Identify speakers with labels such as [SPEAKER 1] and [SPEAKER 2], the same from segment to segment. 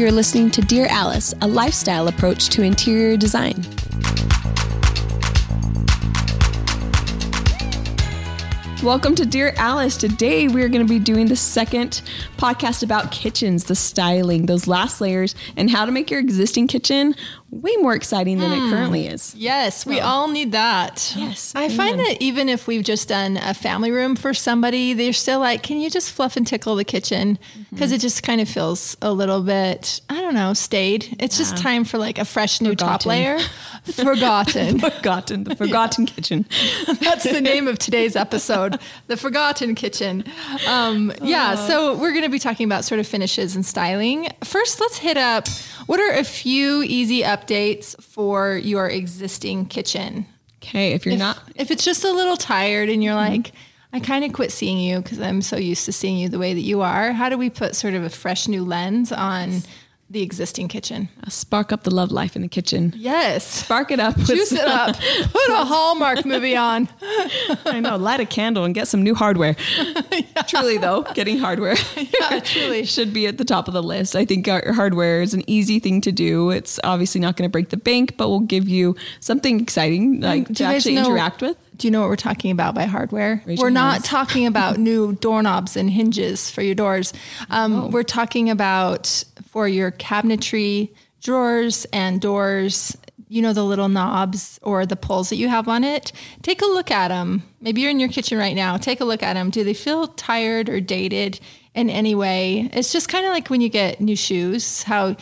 [SPEAKER 1] You're listening to Dear Alice, a lifestyle approach to interior design. Welcome to Dear Alice. Today we are going to be doing the second podcast about kitchens, the styling, those last layers, and how to make your existing kitchen way more exciting than it hmm. currently is.
[SPEAKER 2] Yes, we oh. all need that.
[SPEAKER 1] Yes,
[SPEAKER 2] I find that even if we've just done a family room for somebody, they're still like, can you just fluff and tickle the kitchen? Mm-hmm. Because it just kind of feels a little bit, I don't know, stayed. It's just time for like a fresh new top layer. Forgotten.
[SPEAKER 1] Forgotten, the forgotten kitchen.
[SPEAKER 2] That's the name of today's episode, The Forgotten Kitchen. Um, yeah, so we're going to be talking about sort of finishes and styling. First, let's hit up what are a few easy updates for your existing kitchen?
[SPEAKER 1] Okay, if you're
[SPEAKER 2] if,
[SPEAKER 1] not
[SPEAKER 2] if it's just a little tired and you're like, I kind of quit seeing you because I'm so used to seeing you the way that you are. How do we put sort of a fresh new lens on the existing kitchen?
[SPEAKER 1] spark up the love life in the kitchen,
[SPEAKER 2] Yes.
[SPEAKER 1] spark it up,
[SPEAKER 2] Juice it up. Put a Hallmark movie on.
[SPEAKER 1] I know, light a candle and get some new hardware. Truly, though, getting hardware
[SPEAKER 2] Yeah, truly.
[SPEAKER 1] should be at the top of the list. I think our hardware is an easy thing to do. It's obviously not going to break the bank, but will give you something exciting like
[SPEAKER 2] do
[SPEAKER 1] to actually
[SPEAKER 2] know-
[SPEAKER 1] interact with.
[SPEAKER 2] Do you know what we're talking about by hardware?
[SPEAKER 1] Raise
[SPEAKER 2] we're not
[SPEAKER 1] hands.
[SPEAKER 2] talking about new doorknobs and hinges for your doors. Um, We're talking about for your cabinetry, drawers, and doors. You know the little knobs or the pulls that you have on it. Take a look at them. Maybe you're in your kitchen right now. Take a look at them. Do they feel tired or dated in any way? It's just kind of like when you get new shoes. How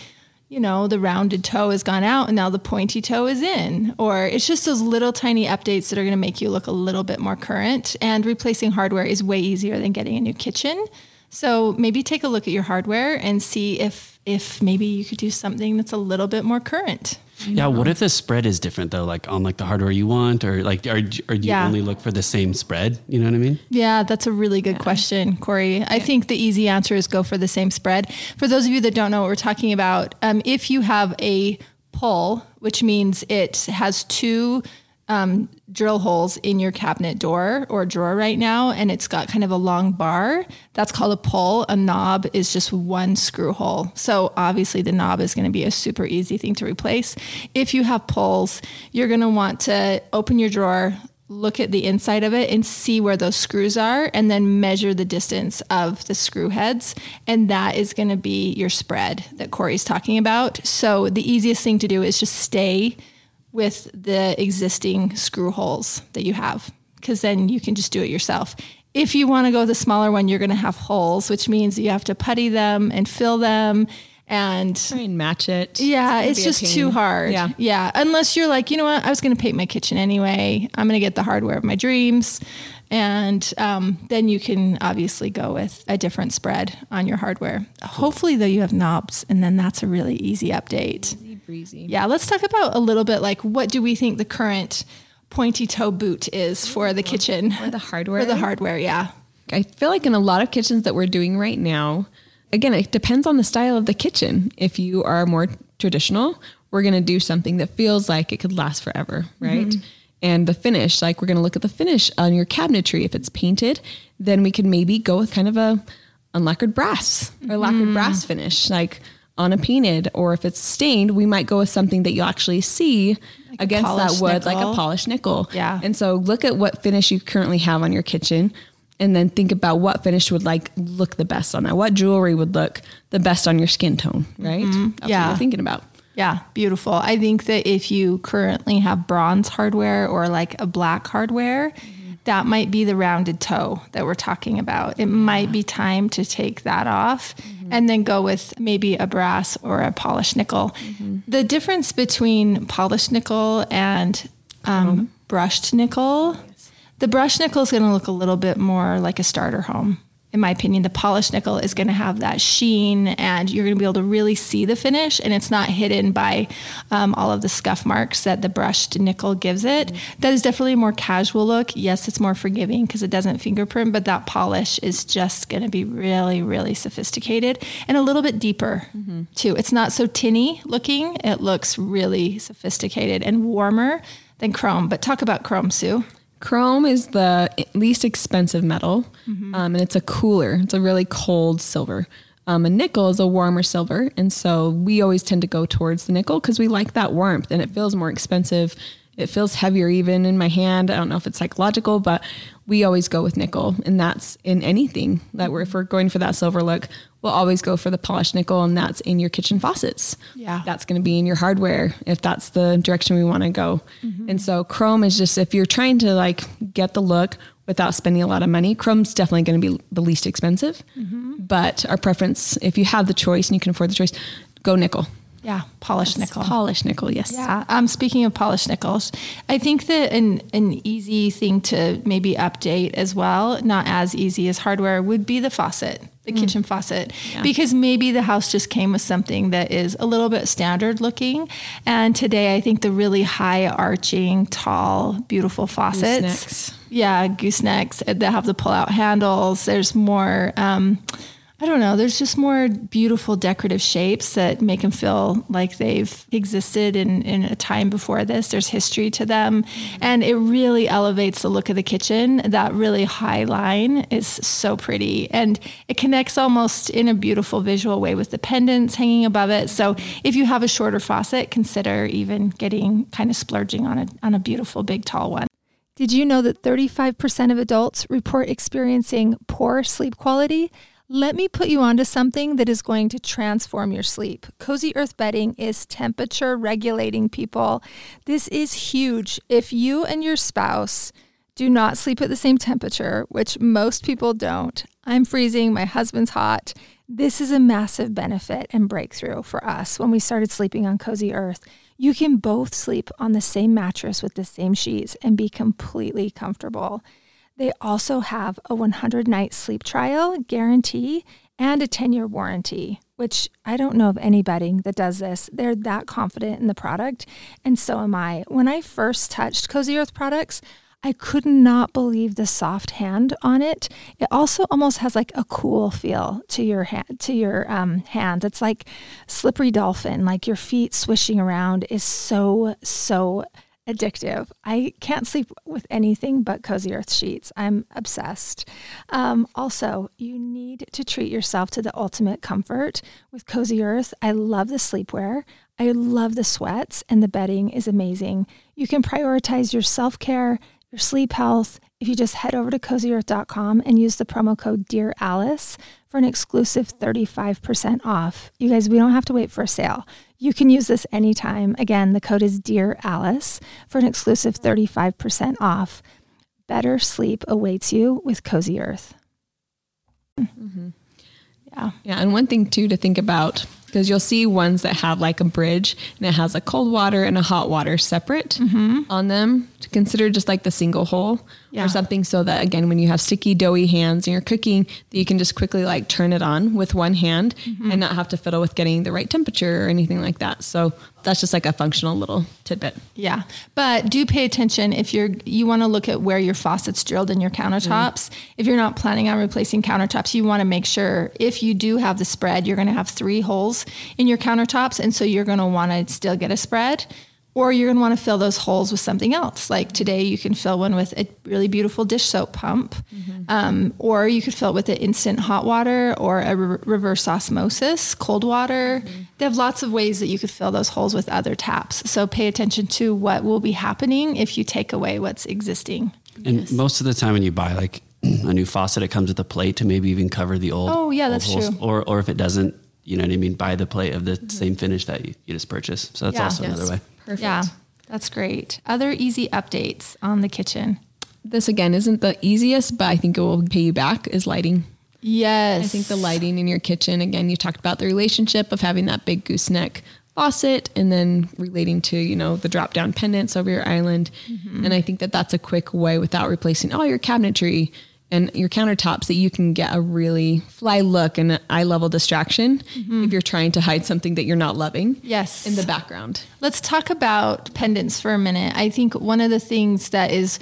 [SPEAKER 2] you know, the rounded toe has gone out and now the pointy toe is in. Or it's just those little tiny updates that are going to make you look a little bit more current. And replacing hardware is way easier than getting a new kitchen. So maybe take a look at your hardware and see if if maybe you could do something that's a little bit more current.
[SPEAKER 3] Yeah, what if the spread is different though, like on like the hardware you want, or like, or, or do you
[SPEAKER 2] Yeah.
[SPEAKER 3] only look for the same spread? You know what I mean?
[SPEAKER 2] Yeah, that's a really good question, Corey. I think the easy answer is go for the same spread. For those of you that don't know what we're talking about, um, if you have a pull, which means it has two um, drill holes in your cabinet door or drawer right now, and it's got kind of a long bar, that's called a pull. A knob is just one screw hole. So obviously, the knob is going to be a super easy thing to replace. If you have pulls, you're going to want to open your drawer, look at the inside of it and see where those screws are and then measure the distance of the screw heads and that is going to be your spread that corey's talking about so the easiest thing to do is just stay with the existing screw holes that you have because then you can just do it yourself if you want to go the smaller one you're going to have holes which means you have to putty them and fill them and
[SPEAKER 1] Try and match it.
[SPEAKER 2] yeah,
[SPEAKER 1] gonna
[SPEAKER 2] it's just too hard.
[SPEAKER 1] Yeah.
[SPEAKER 2] Yeah. Unless you're like, you know what, I was going to paint my kitchen anyway. I'm going to get the hardware of my dreams. And um, then you can obviously go with a different spread on your hardware. Hopefully, though, you have knobs, and then that's a really easy update.
[SPEAKER 1] Easy breezy.
[SPEAKER 2] Yeah. Let's talk about a little bit like what do we think the current pointy toe boot is for the kitchen?
[SPEAKER 1] Or the hardware.
[SPEAKER 2] For the hardware, yeah.
[SPEAKER 1] I feel like in a lot of kitchens that we're doing right now, again, it depends on the style of the kitchen. If you are more traditional, we're going to do something that feels like it could last forever, right? Mm-hmm. And the finish, like we're going to look at the finish on your cabinetry. If it's painted, then we could maybe go with kind of a unlacquered brass or lacquered mm-hmm. brass finish, like on a painted. Or if it's stained, we might go with something that you'll actually see against that wood, like a polished nickel.
[SPEAKER 2] Yeah.
[SPEAKER 1] And so look at what finish you currently have on your kitchen and then think about what finish would like look the best on that. What jewelry would look the best on your skin tone, mm-hmm. right? That's what
[SPEAKER 2] Yeah.
[SPEAKER 1] you're thinking about.
[SPEAKER 2] Yeah, beautiful. I think that if you currently have bronze hardware or like a black hardware, mm-hmm. that might be the rounded toe that we're talking about. It might be time to take that off mm-hmm. And then go with maybe a brass or a polished nickel. The difference between polished nickel and um, brushed nickel, the brushed nickel is going to look a little bit more like a starter home in my opinion, the polished nickel is going to have that sheen and you're going to be able to really see the finish and it's not hidden by um, all of the scuff marks that the brushed nickel gives it. That is definitely a more casual look. Yes, it's more forgiving because it doesn't fingerprint, but that polish is just going to be really, really sophisticated and a little bit deeper too. It's not so tinny looking. It looks really sophisticated and warmer than chrome. But talk about chrome, Sue.
[SPEAKER 1] Chrome is the least expensive metal,
[SPEAKER 2] Mm-hmm.
[SPEAKER 1] um, and it's a cooler. It's a really cold silver. Um, a nickel is a warmer silver. And so we always tend to go towards the nickel because we like that warmth and it feels more expensive. It feels heavier even in my hand. I don't know if it's psychological, but we always go with nickel. And that's in anything that we're, if we're going for that silver look, we'll always go for the polished nickel. And that's in your kitchen faucets.
[SPEAKER 2] Yeah.
[SPEAKER 1] That's going to be in your hardware if that's the direction we want to go. Mm-hmm. And so chrome is just, if you're trying to like get the look without spending a lot of money, chrome's definitely going to be the least expensive. Mm-hmm. But our preference, if you have the choice and you can afford the choice, go nickel.
[SPEAKER 2] Yeah, polished nickel.
[SPEAKER 1] Polished nickel, yes.
[SPEAKER 2] Yeah. Um, speaking of polished nickels, I think that an, an easy thing to maybe update as well, not as easy as hardware, would be the faucet, the kitchen faucet, because maybe the house just came with something that is a little bit standard looking. And today, I think the really high arching, tall, beautiful faucets.
[SPEAKER 1] Goosenecks.
[SPEAKER 2] Yeah, goosenecks that have the pull out handles. There's more. Um, I don't know. There's just more beautiful decorative shapes that make them feel like they've existed in, in a time before this. There's history to them. And it really elevates the look of the kitchen. That really high line is so pretty. And it connects almost in a beautiful visual way with the pendants hanging above it. So if you have a shorter faucet, consider even getting kind of splurging on a, on a beautiful, big, tall one.
[SPEAKER 4] Did you know that 35% of adults report experiencing poor sleep quality? Let me put you onto something that is going to transform your sleep. Cozy Earth bedding is temperature regulating, people. This is huge. If you and your spouse do not sleep at the same temperature, which most people don't, I'm freezing, my husband's hot. This is a massive benefit and breakthrough for us when we started sleeping on Cozy Earth. You can both sleep on the same mattress with the same sheets and be completely comfortable. They also have a 100 night sleep trial guarantee and a 10 year warranty, which I don't know of any bedding that does this. They're that confident in the product, and so am I. When I first touched Cozy Earth products, I could not believe the soft hand on it. It also almost has like a cool feel to your hand. To your um, hand, it's like slippery dolphin. Like your feet swishing around is so so addictive. I can't sleep with anything but Cozy Earth sheets. I'm obsessed. Um, also, you need to treat yourself to the ultimate comfort with Cozy Earth. I love the sleepwear. I love the sweats, and the bedding is amazing. You can prioritize your self care, your sleep health, if you just head over to cozyearth.com and use the promo code Dear Alice for an exclusive 35% off. You guys, we don't have to wait for a sale. You can use this anytime. Again, the code is Dear Alice for an exclusive 35% off. Better sleep awaits you with Cozy Earth. Mm-hmm.
[SPEAKER 2] Yeah.
[SPEAKER 1] Yeah, and one thing too to think about because you'll see ones that have like a bridge and it has a cold water and a hot water separate on them to consider just like the single hole
[SPEAKER 2] Yeah.
[SPEAKER 1] or something so that again when you have sticky doughy hands and you're cooking that you can just quickly like turn it on with one hand mm-hmm. and not have to fiddle with getting the right temperature or anything like that. So that's just like a functional little tidbit.
[SPEAKER 2] Yeah, but do pay attention if you're you want to look at where your faucets drilled in your countertops. Mm. If you're not planning on replacing countertops, you want to make sure if you do have the spread, you're going to have three holes in your countertops, and so you're going to want to still get a spread. Or you're going to want to fill those holes with something else. Like today, you can fill one with a really beautiful dish soap pump, mm-hmm. um, or you could fill it with an instant hot water or a re- reverse osmosis, cold water. Mm-hmm. They have lots of ways that you could fill those holes with other taps. So pay attention to what will be happening if you take away what's existing.
[SPEAKER 3] And most of the time when you buy like a new faucet, it comes with a plate to maybe even cover the old.
[SPEAKER 2] Oh, yeah,
[SPEAKER 3] old
[SPEAKER 2] that's
[SPEAKER 3] holes.
[SPEAKER 2] true.
[SPEAKER 3] Or, or if it doesn't, you know what I mean, buy the plate of the mm-hmm. same finish that you, you just purchased. So that's
[SPEAKER 2] Yeah.
[SPEAKER 3] also
[SPEAKER 1] Yes.
[SPEAKER 3] another way.
[SPEAKER 1] Perfect.
[SPEAKER 2] Yeah, that's great. Other easy updates on the kitchen.
[SPEAKER 1] This again isn't the easiest, but I think it will pay you back is lighting.
[SPEAKER 2] Yes.
[SPEAKER 1] I think the lighting in your kitchen, again, you talked about the relationship of having that big gooseneck faucet and then relating to, you know, the drop down pendants over your island. Mm-hmm. And I think that that's a quick way without replacing all your cabinetry and your countertops that you can get a really fly look and eye level distraction if you're trying to hide something that you're not loving
[SPEAKER 2] Yes.
[SPEAKER 1] in the background.
[SPEAKER 2] Let's talk about pendants for a minute. I think one of the things that is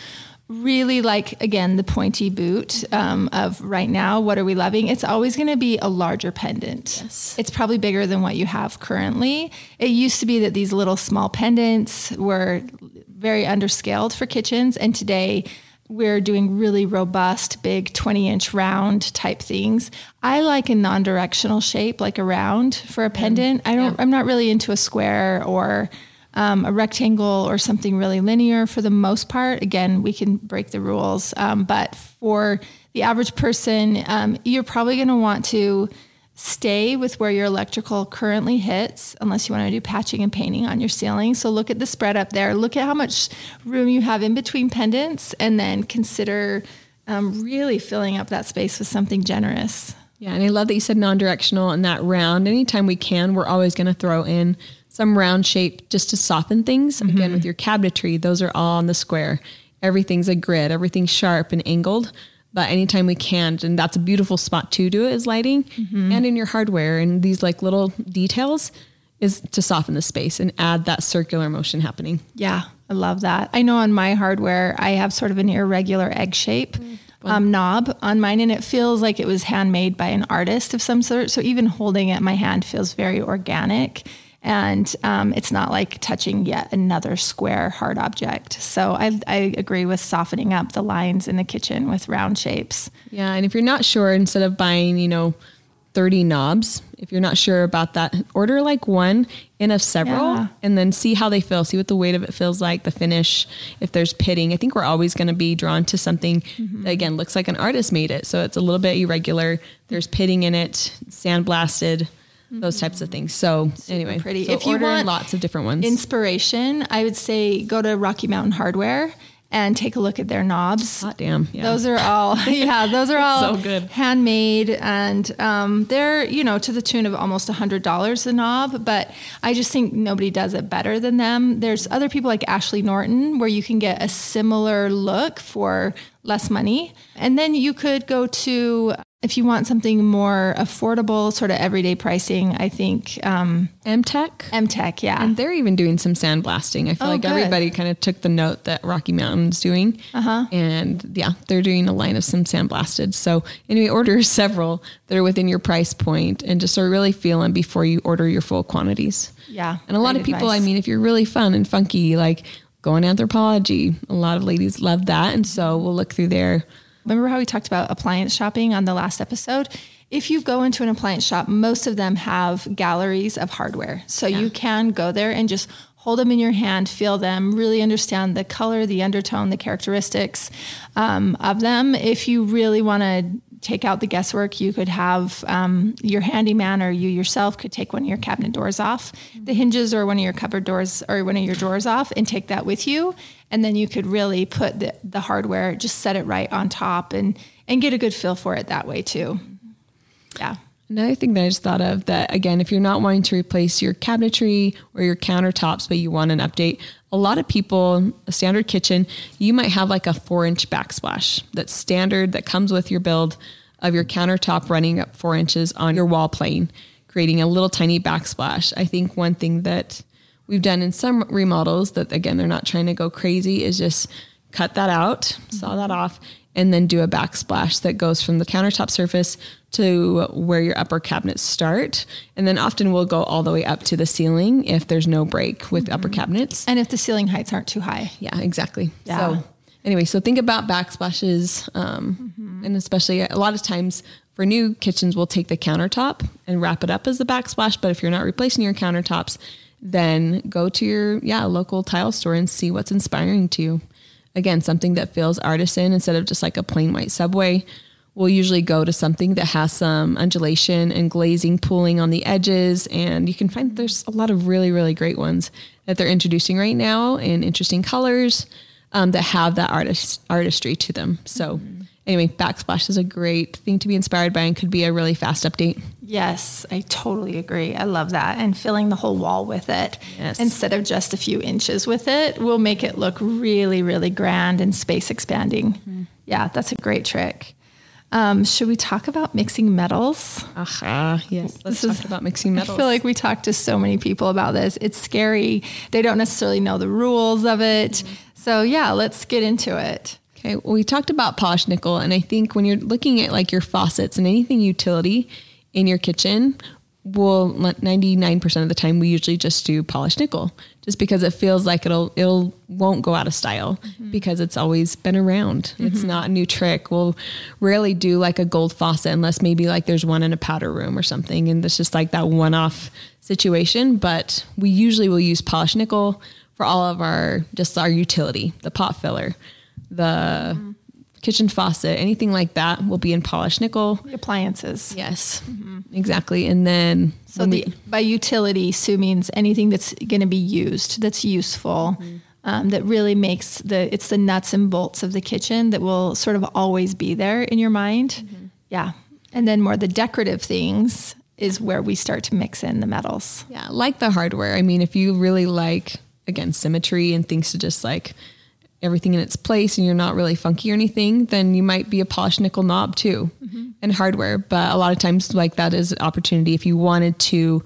[SPEAKER 2] really like again the pointy boot um, of right now what are we loving it's always going to be a larger pendant
[SPEAKER 1] Yes.
[SPEAKER 2] it's probably bigger than what you have currently it used to be that these little small pendants were very underscaled for kitchens and today we're doing really robust, big 20 inch round type things. I like a non directional shape, like a round for a pendant. I don't, I'm not really into a square or um, a rectangle or something really linear for the most part. Again, we can break the rules. Um, but for the average person, um, you're probably going to want to stay with where your electrical currently hits unless you want to do patching and painting on your ceiling. So look at the spread up there. Look at how much room you have in between pendants and then consider um, really filling up that space with something generous.
[SPEAKER 1] Yeah, and I love that you said non-directional and that round. Anytime we can, we're always going to throw in some round shape just to soften things. Mm-hmm. Again, with your cabinetry, those are all on the square. Everything's a grid, everything's sharp and angled but anytime we can and that's a beautiful spot to do it is lighting mm-hmm. and in your hardware. And these like little details is to soften the space and add that circular motion happening.
[SPEAKER 2] Yeah i love that. I know on my hardware i have sort of an irregular egg shape mm, um, knob on mine and it feels like it was handmade by an artist of some sort. So even holding it in my hand feels very organic and um, it's not like touching yet another square hard object. So I, I agree with softening up the lines in the kitchen with round shapes.
[SPEAKER 1] Yeah, and if you're not sure, instead of buying, you know, 30 knobs, if you're not sure about that, order like one in of several yeah. and then see how they feel. See what the weight of it feels like, the finish, if there's pitting. I think we're always going to be drawn to something mm-hmm. that, again, looks like an artist made it. So it's a little bit irregular. There's pitting in it, sandblasted those types of things. So Super anyway,
[SPEAKER 2] pretty.
[SPEAKER 1] So if you want lots of different ones,
[SPEAKER 2] inspiration, I would say go to Rocky Mountain Hardware and take a look at their knobs.
[SPEAKER 1] Hot damn.
[SPEAKER 2] Yeah. Those are all, yeah, those are all
[SPEAKER 1] so good.
[SPEAKER 2] handmade and um, they're, you know, to the tune of almost a hundred dollars a knob, but I just think nobody does it better than them. There's other people like Ashley Norton where you can get a similar look for less money. And then you could go to if you want something more affordable, sort of everyday pricing, I think um,
[SPEAKER 1] Emtek.
[SPEAKER 2] Emtek, yeah,
[SPEAKER 1] and they're even doing some sandblasting. I feel oh, like good. everybody kind of took the note that Rocky Mountain's doing, uh-huh. and yeah, they're doing a line of some sandblasted. So anyway, order several that are within your price point, and just sort of really feel them before you order your full quantities.
[SPEAKER 2] Yeah,
[SPEAKER 1] and a lot of people, advice. I mean, if you're really fun and funky, like going Anthropologie. a lot of ladies love that, and so we'll look through there
[SPEAKER 2] remember how we talked about appliance shopping on the last episode? If you go into an appliance shop, most of them have galleries of hardware. So yeah. you can go there and just hold them in your hand, feel them, really understand the color, the undertone, the characteristics um, of them. If you really want to take out the guesswork. You could have um, your handyman or you yourself could take one of your cabinet doors off, the hinges or one of your cupboard doors or one of your drawers off, and take that with you. And then you could really put the, the hardware, just set it right on top, and and get a good feel for it that way too. Yeah.
[SPEAKER 1] Another thing that I just thought of that again, if you're not wanting to replace your cabinetry or your countertops, but you want an update, a lot of people, a standard kitchen, you might have like a four inch backsplash that's standard that comes with your build of your countertop running up four inches on your wall plane, creating a little tiny backsplash. I think one thing that we've done in some remodels that again they're not trying to go crazy is just cut that out, saw that off, and then do a backsplash that goes from the countertop surface to where your upper cabinets start. And then often we'll go all the way up to the ceiling if there's no break with mm-hmm. upper cabinets.
[SPEAKER 2] And if the ceiling heights aren't too high.
[SPEAKER 1] Yeah, exactly. Yeah. So anyway, so think about backsplashes. Um, mm-hmm. And especially a lot of times for new kitchens, we'll take the countertop and wrap it up as the backsplash. But if you're not replacing your countertops, then go to your yeah local tile store and see what's inspiring to you again, something that feels artisan instead of just like a plain white subway. We'll usually go to something that has some undulation and glazing pooling on the edges. And you can find there's a lot of really, really great ones that they're introducing right now in interesting colors um, that have that artist artistry to them. So mm-hmm anyway, Backsplash is a great thing to be inspired by and could be a really fast update.
[SPEAKER 2] Yes, I totally agree. I love that. And filling the whole wall with it yes. instead of just a few inches with it will make it look really, really grand and space expanding. Mm-hmm. Yeah, that's a great trick. Um, should we talk about mixing metals?
[SPEAKER 1] Uh-huh. Yes, let's this talk is, about mixing metals.
[SPEAKER 2] I feel like we talk to so many people about this. It's scary. They don't necessarily know the rules of it. Mm-hmm. So, yeah, let's get into it.
[SPEAKER 1] Okay, well, we talked about polished nickel, and I think when you're looking at like your faucets and anything utility in your kitchen, we'll 99% of the time we usually just do polished nickel just because it feels like it'll it'll won't go out of style mm-hmm. because it's always been around. It's mm-hmm. not a new trick. We'll rarely do like a gold faucet unless maybe like there's one in a powder room or something and it's just like that one-off situation but we usually will use polished nickel for all of our just our utility the pot filler the kitchen faucet anything like that will be in polished nickel
[SPEAKER 2] The appliances.
[SPEAKER 1] Yes, mm-hmm. exactly. And then
[SPEAKER 2] So the by utility, Sue means anything that's going to be used, that's useful, mm-hmm. um, that really makes the it's the nuts and bolts of the kitchen that will sort of always be there in your mind. Mm-hmm. Yeah, and then more the decorative things is where we start to mix in the metals.
[SPEAKER 1] yeah, like the hardware. I mean, if you really like again symmetry and things to just like everything in its place and you're not really funky or anything, then you might be a polished nickel knob too mm-hmm. and hardware. But a lot of times like that is an opportunity if you wanted to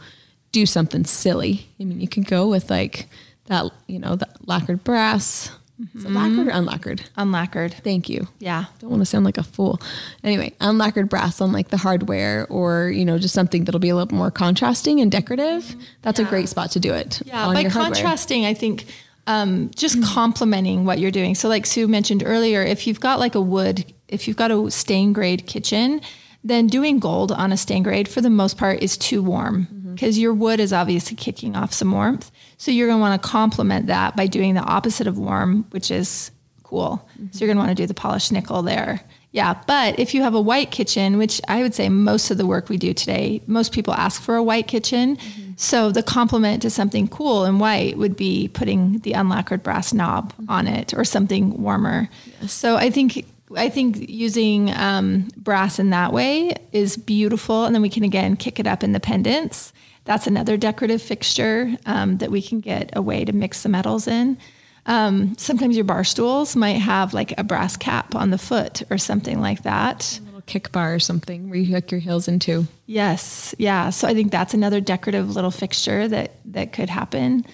[SPEAKER 1] do something silly. I mean, you could go with like that, you know, the lacquered brass. Is it mm-hmm. lacquered or unlacquered?
[SPEAKER 2] Unlacquered.
[SPEAKER 1] Thank you.
[SPEAKER 2] Yeah.
[SPEAKER 1] don't want to sound like a fool. Anyway, unlacquered brass on like the hardware or, you know, just something that'll be a little more contrasting and decorative. Mm-hmm. That's a great spot to do it.
[SPEAKER 2] Yeah, by
[SPEAKER 1] your hardware.
[SPEAKER 2] contrasting, I think um, just mm-hmm. complementing what you're doing. So, like Sue mentioned earlier, if you've got like a wood, if you've got a stain grade kitchen, then doing gold on a stain grade for the most part is too warm mm-hmm. because your wood is obviously kicking off some warmth. So, you're going to want to complement that by doing the opposite of warm, which is cool. Mm-hmm. So, you're going to want to do the polished nickel there. Yeah, but if you have a white kitchen, which I would say most of the work we do today, most people ask for a white kitchen. So the complement to something cool and white would be putting the unlacquered brass knob on it or something warmer. So I think I think using um, brass in that way is beautiful, and then we can again kick it up in the pendants. That's another decorative fixture um, that we can get a way to mix the metals in. Um, sometimes your bar stools might have like a brass cap on the foot or something like that.
[SPEAKER 1] A little kick bar or something where you hook your heels into.
[SPEAKER 2] Yes, yeah. So I think that's another decorative little fixture that that could happen.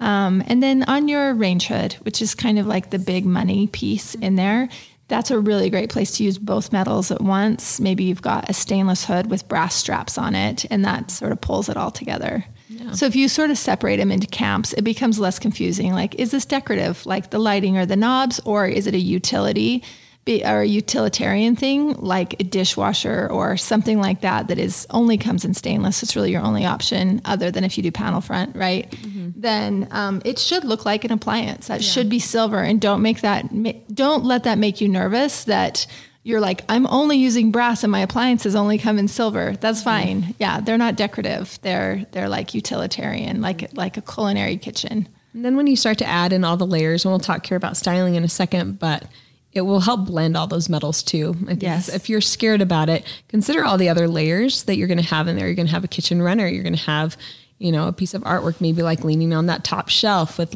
[SPEAKER 2] Um, and then on your range hood, which is kind of like the big money piece in there, that's a really great place to use both metals at once. Maybe you've got a stainless hood with brass straps on it, and that sort of pulls it all together. So if you sort of separate them into camps, it becomes less confusing. Like, is this decorative, like the lighting or the knobs, or is it a utility? be, or a utilitarian thing like a dishwasher or something like that that is only comes in stainless it's really your only option other than if you do panel front right then um, it should look like an appliance that should be silver and don't make that don't let that make you nervous that you're like i'm only using brass and my appliances only come in silver that's fine yeah they're not decorative they're they're like utilitarian like like a culinary kitchen
[SPEAKER 1] And then when you start to add in all the layers, and we'll talk here about styling in a second, but it will help blend all those metals too. I think
[SPEAKER 2] Yes.
[SPEAKER 1] if you're scared about it, consider all the other layers that you're going to have in there. You're going to have a kitchen runner. You're going to have, you know, a piece of artwork, maybe like leaning on that top shelf with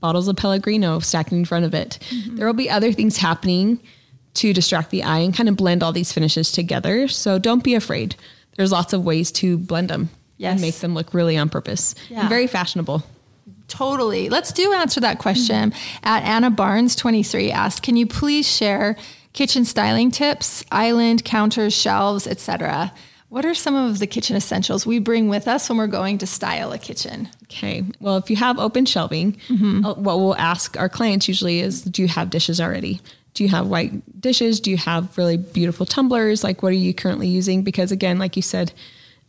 [SPEAKER 1] bottles of Pellegrino stacked in front of it. Mm-hmm. There will be other things happening to distract the eye and kind of blend all these finishes together. So don't be afraid. There's lots of ways to blend them
[SPEAKER 2] Yes.
[SPEAKER 1] and make them look really on purpose
[SPEAKER 2] Yeah.
[SPEAKER 1] and very fashionable.
[SPEAKER 2] Totally. Let's do answer that question. At Anna Barnes 23 asked, "Can you please share kitchen styling tips, island, counters, shelves, etc.? What are some of the kitchen essentials we bring with us when we're going to style a kitchen?"
[SPEAKER 1] Okay. Well, if you have open shelving, uh, what we'll ask our clients usually is Do you have dishes already? Do you have white dishes? Do you have really beautiful tumblers? Like, what are you currently using? Because, again, like you said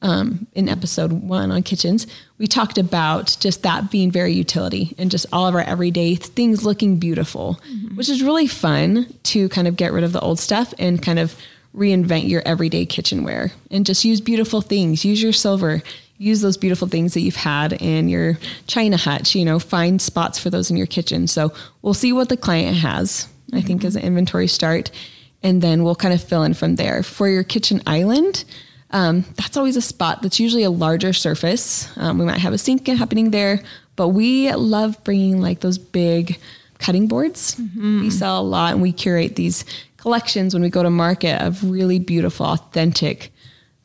[SPEAKER 1] um, in episode one on kitchens, we talked about just that being very utility and just all of our everyday things looking beautiful, which is really fun to kind of get rid of the old stuff and kind of reinvent your everyday kitchenware and just use beautiful things. Use your silver. Use those beautiful things that you've had in your china hutch. You know, find spots for those in your kitchen. So we'll see what the client has. I think as an inventory start, and then we'll kind of fill in from there. For your kitchen island, um, that's always a spot that's usually a larger surface. Um, we might have a sink happening there, but we love bringing like those big cutting boards. We sell a lot and we curate these collections when we go to market of really beautiful, authentic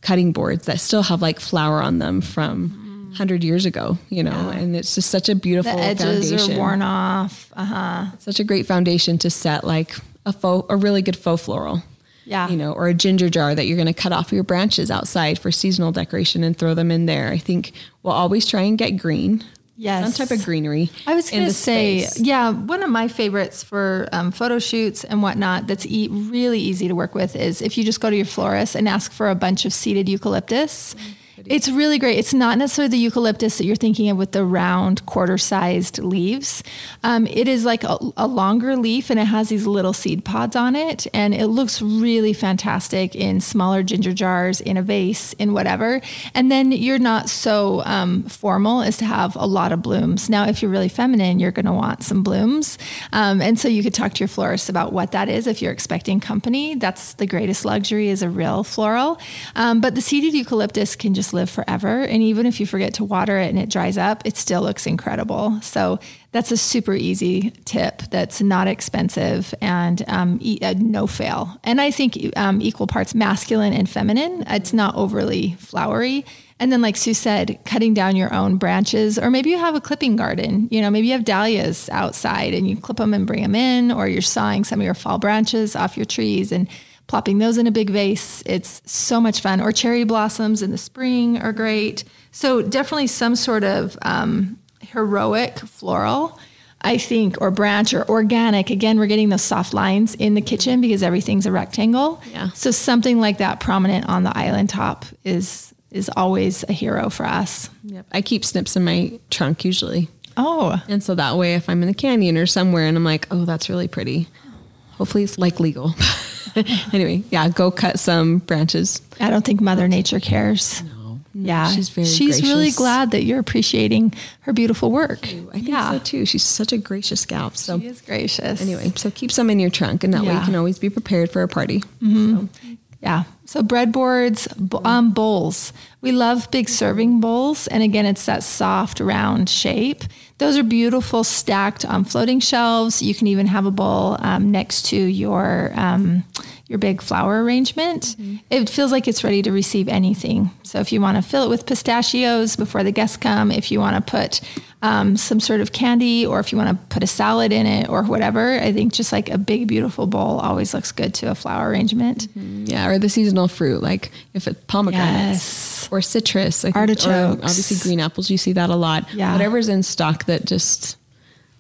[SPEAKER 1] cutting boards that still have like flour on them from 100 years ago, you know, and it's just such a beautiful The
[SPEAKER 2] edges
[SPEAKER 1] foundation.
[SPEAKER 2] are worn off. Uh-huh.
[SPEAKER 1] Such a great foundation to set like a faux, a really good faux floral.
[SPEAKER 2] Yeah.
[SPEAKER 1] You know, or a ginger jar that you're going to cut off your branches outside for seasonal decoration and throw them in there. I think we'll always try and get green.
[SPEAKER 2] Yes.
[SPEAKER 1] Some type of greenery.
[SPEAKER 2] I was going to say,
[SPEAKER 1] space.
[SPEAKER 2] yeah, one of my favorites for um, photo shoots and whatnot that's e- really easy to work with is if you just go to your florist and ask for a bunch of seeded eucalyptus. It's really great. It's not necessarily the eucalyptus that you're thinking of with the round quarter sized leaves. Um, it is like a, a longer leaf and it has these little seed pods on it. And it looks really fantastic in smaller ginger jars, in a vase, in whatever. And then you're not so um, formal as to have a lot of blooms. Now, if you're really feminine, you're going to want some blooms. Um, and so you could talk to your florist about what that is if you're expecting company. That's the greatest luxury is a real floral. Um, but the seeded eucalyptus can just live forever. And even if you forget to water it and it dries up, it still looks incredible. So that's a super easy tip that's not expensive and um, e- uh, no fail. And I think um, equal parts masculine and feminine. It's not overly flowery. And then, like Sue said, cutting down your own branches, or maybe you have a clipping garden. You know, maybe you have dahlias outside and you clip them and bring them in, or you're sawing some of your fall branches off your trees and plopping those in a big vase. It's so much fun. Or cherry blossoms in the spring are great. So, definitely some sort of um, heroic floral. I think, or branch or organic. Again, we're getting those soft lines in the kitchen because everything's a rectangle.
[SPEAKER 1] Yeah.
[SPEAKER 2] So something like that prominent on the island top is is always a hero for us.
[SPEAKER 1] Yep. I keep snips in my trunk usually.
[SPEAKER 2] Oh,
[SPEAKER 1] And so that way, if I'm in a canyon or somewhere and I'm like, oh, that's really pretty, hopefully it's like legal. anyway, yeah, go cut some branches.
[SPEAKER 2] I don't think Mother Nature cares.
[SPEAKER 1] No,
[SPEAKER 2] Yeah,
[SPEAKER 1] she's very
[SPEAKER 2] She's really glad that you're appreciating her beautiful work.
[SPEAKER 1] I think
[SPEAKER 2] yeah,
[SPEAKER 1] so too. She's such a gracious gal. So
[SPEAKER 2] she is gracious.
[SPEAKER 1] anyway, so keep some in your trunk, and that way you can always be prepared for a party.
[SPEAKER 2] Yeah. So breadboards, um, bowls. We love big serving bowls, and again, it's that soft, round shape. Those are beautiful, stacked on floating shelves. You can even have a bowl um, next to your um, your big flower arrangement. It feels like it's ready to receive anything. So if you want to fill it with pistachios before the guests come, if you want to put um, some sort of candy, or if you want to put a salad in it, or whatever, I think just like a big, beautiful bowl always looks good to a flower arrangement.
[SPEAKER 1] Yeah, or the seasonal fruit, like if it's pomegranates
[SPEAKER 2] Yes.
[SPEAKER 1] or citrus, I think, or
[SPEAKER 2] Artichokes.
[SPEAKER 1] obviously green apples. You see that a lot.
[SPEAKER 2] Yeah.
[SPEAKER 1] whatever's in stock that just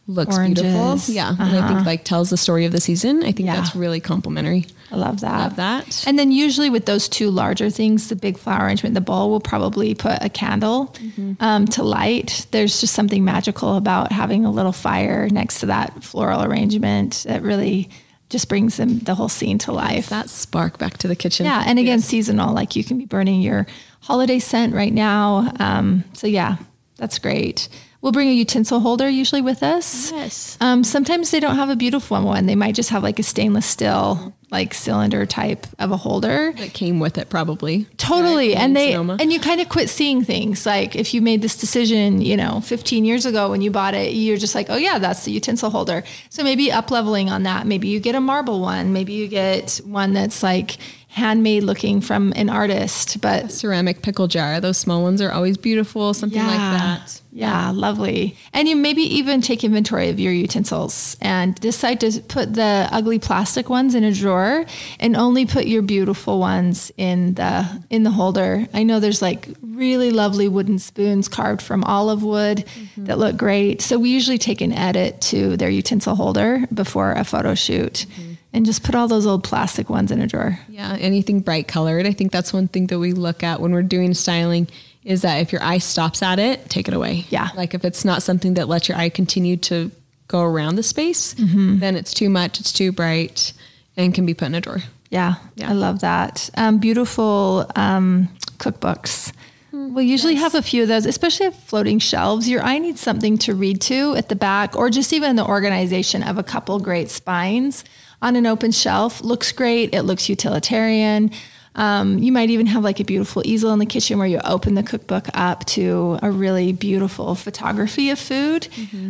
[SPEAKER 1] looks
[SPEAKER 2] Oranges.
[SPEAKER 1] beautiful. Yeah, and I think like tells the story of the season. I think
[SPEAKER 2] Yeah.
[SPEAKER 1] that's really complimentary.
[SPEAKER 2] I love that.
[SPEAKER 1] Love that.
[SPEAKER 2] And then usually with those two larger things, the big flower arrangement, the bowl will probably put a candle um, to light. There's just something magical about having a little fire next to that floral arrangement that really just brings them, the whole scene to life.
[SPEAKER 1] that spark back to the kitchen.
[SPEAKER 2] Yeah, and again, seasonal. Like you can be burning your holiday scent right now. Um, so yeah, that's great. We'll bring a utensil holder usually with us.
[SPEAKER 1] Yes.
[SPEAKER 2] Um, sometimes they don't have a beautiful one. They might just have like a stainless steel, like cylinder type of a holder.
[SPEAKER 1] that came with it probably.
[SPEAKER 2] Totally.
[SPEAKER 1] Right,
[SPEAKER 2] And they
[SPEAKER 1] Sonoma.
[SPEAKER 2] and you kind of quit seeing things. Like if you made this decision, you know, 15 years ago when you bought it, you're just like, "Oh yeah, that's the utensil holder." So maybe up leveling on that. Maybe you get a marble one, maybe you get one that's like handmade looking from an artist, but
[SPEAKER 1] ceramic pickle jar. Those small ones are always beautiful. Something like that.
[SPEAKER 2] Yeah, lovely. And you maybe even take inventory of your utensils and decide to put the ugly plastic ones in a drawer and only put your beautiful ones in the in the holder. I know there's like really lovely wooden spoons carved from olive wood mm-hmm. that look great. So we usually take an edit to their utensil holder before a photo shoot mm-hmm. And just put all those old plastic ones in a drawer.
[SPEAKER 1] Yeah, anything bright colored. I think that's one thing that we look at when we're doing styling is that if your eye stops at it, take it away.
[SPEAKER 2] Yeah.
[SPEAKER 1] Like if it's not something that lets your eye continue to go around the space,
[SPEAKER 2] Mm-hmm.
[SPEAKER 1] then it's too much, it's too bright, and can be put in a drawer.
[SPEAKER 2] Yeah,
[SPEAKER 1] Yeah.
[SPEAKER 2] I love that. Um, beautiful um, cookbooks. We'll usually have a few of those, especially at floating shelves. Your eye needs something to read to at the back, or just even the organization of a couple great spines on an open shelf. Looks great. It looks utilitarian. Um, you might even have like a beautiful easel in the kitchen where you open the cookbook up to a really beautiful photography of food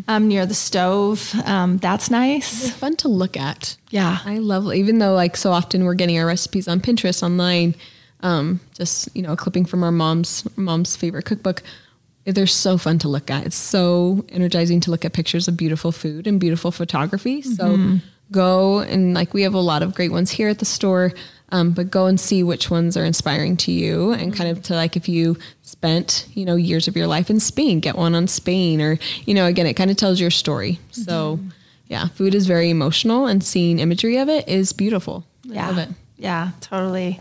[SPEAKER 2] um, near the stove. Um, that's nice.
[SPEAKER 1] Fun to look at.
[SPEAKER 2] Yeah.
[SPEAKER 1] I love, even though like so often we're getting our recipes on Pinterest online, um, just you know, a clipping from our mom's mom's favorite cookbook. They're so fun to look at. It's so energizing to look at pictures of beautiful food and beautiful photography. So go and like we have a lot of great ones here at the store. Um, but go and see which ones are inspiring to you and kind of to like if you spent, you know, years of your life in Spain, get one on Spain or, you know, again, it kind of tells your story. So yeah, food is very emotional and seeing imagery of it is beautiful. I
[SPEAKER 2] Yeah.
[SPEAKER 1] love it.
[SPEAKER 2] Yeah, totally.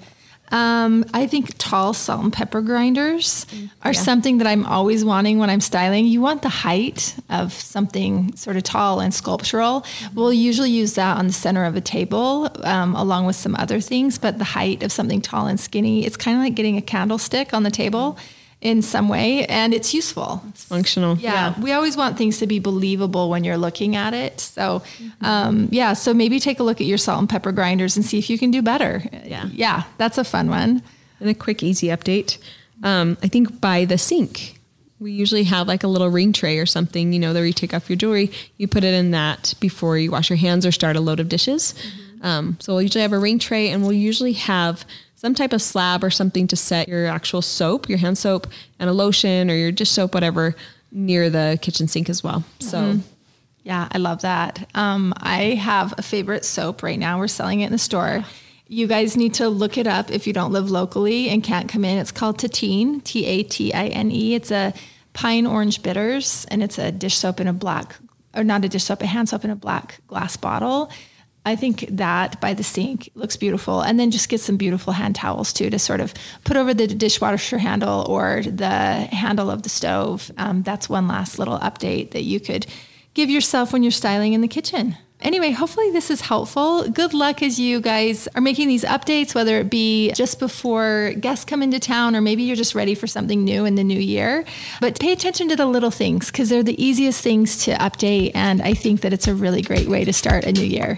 [SPEAKER 2] Um, I think tall salt and pepper grinders are something that I'm always wanting when I'm styling. You want the height of something sort of tall and sculptural. We'll usually use that on the center of a table um, along with some other things, but the height of something tall and skinny, it's kind of like getting a candlestick on the table in some way, and it's useful.
[SPEAKER 1] It's functional.
[SPEAKER 2] Yeah, we always want things to be believable when you're looking at it. So, um, yeah, so maybe take a look at your salt and pepper grinders and see if you can do better.
[SPEAKER 1] Yeah.
[SPEAKER 2] yeah, that's a fun one.
[SPEAKER 1] And a quick, easy update. Um, I think by the sink, we usually have like a little ring tray or something, you know, that you take off your jewelry, you put it in that before you wash your hands or start a load of dishes. Um, so we'll usually have a ring tray and we'll usually have some type of slab or something to set your actual soap, your hand soap, and a lotion or your dish soap, whatever, near the kitchen sink as well. So
[SPEAKER 2] Yeah, I love that. Um, I have a favorite soap right now. We're selling it in the store. You guys need to look it up if you don't live locally and can't come in. It's called Tatine, T A T I N E. It's a pine orange bitters, and it's a dish soap in a black, or not a dish soap, a hand soap in a black glass bottle. I think that by the sink looks beautiful. And then just get some beautiful hand towels too to sort of put over the dishwasher handle or the handle of the stove. Um, that's one last little update that you could give yourself when you're styling in the kitchen. Anyway, hopefully this is helpful. Good luck as you guys are making these updates, whether it be just before guests come into town or maybe you're just ready for something new in the new year. But pay attention to the little things because they're the easiest things to update. And I think that it's a really great way to start a new year.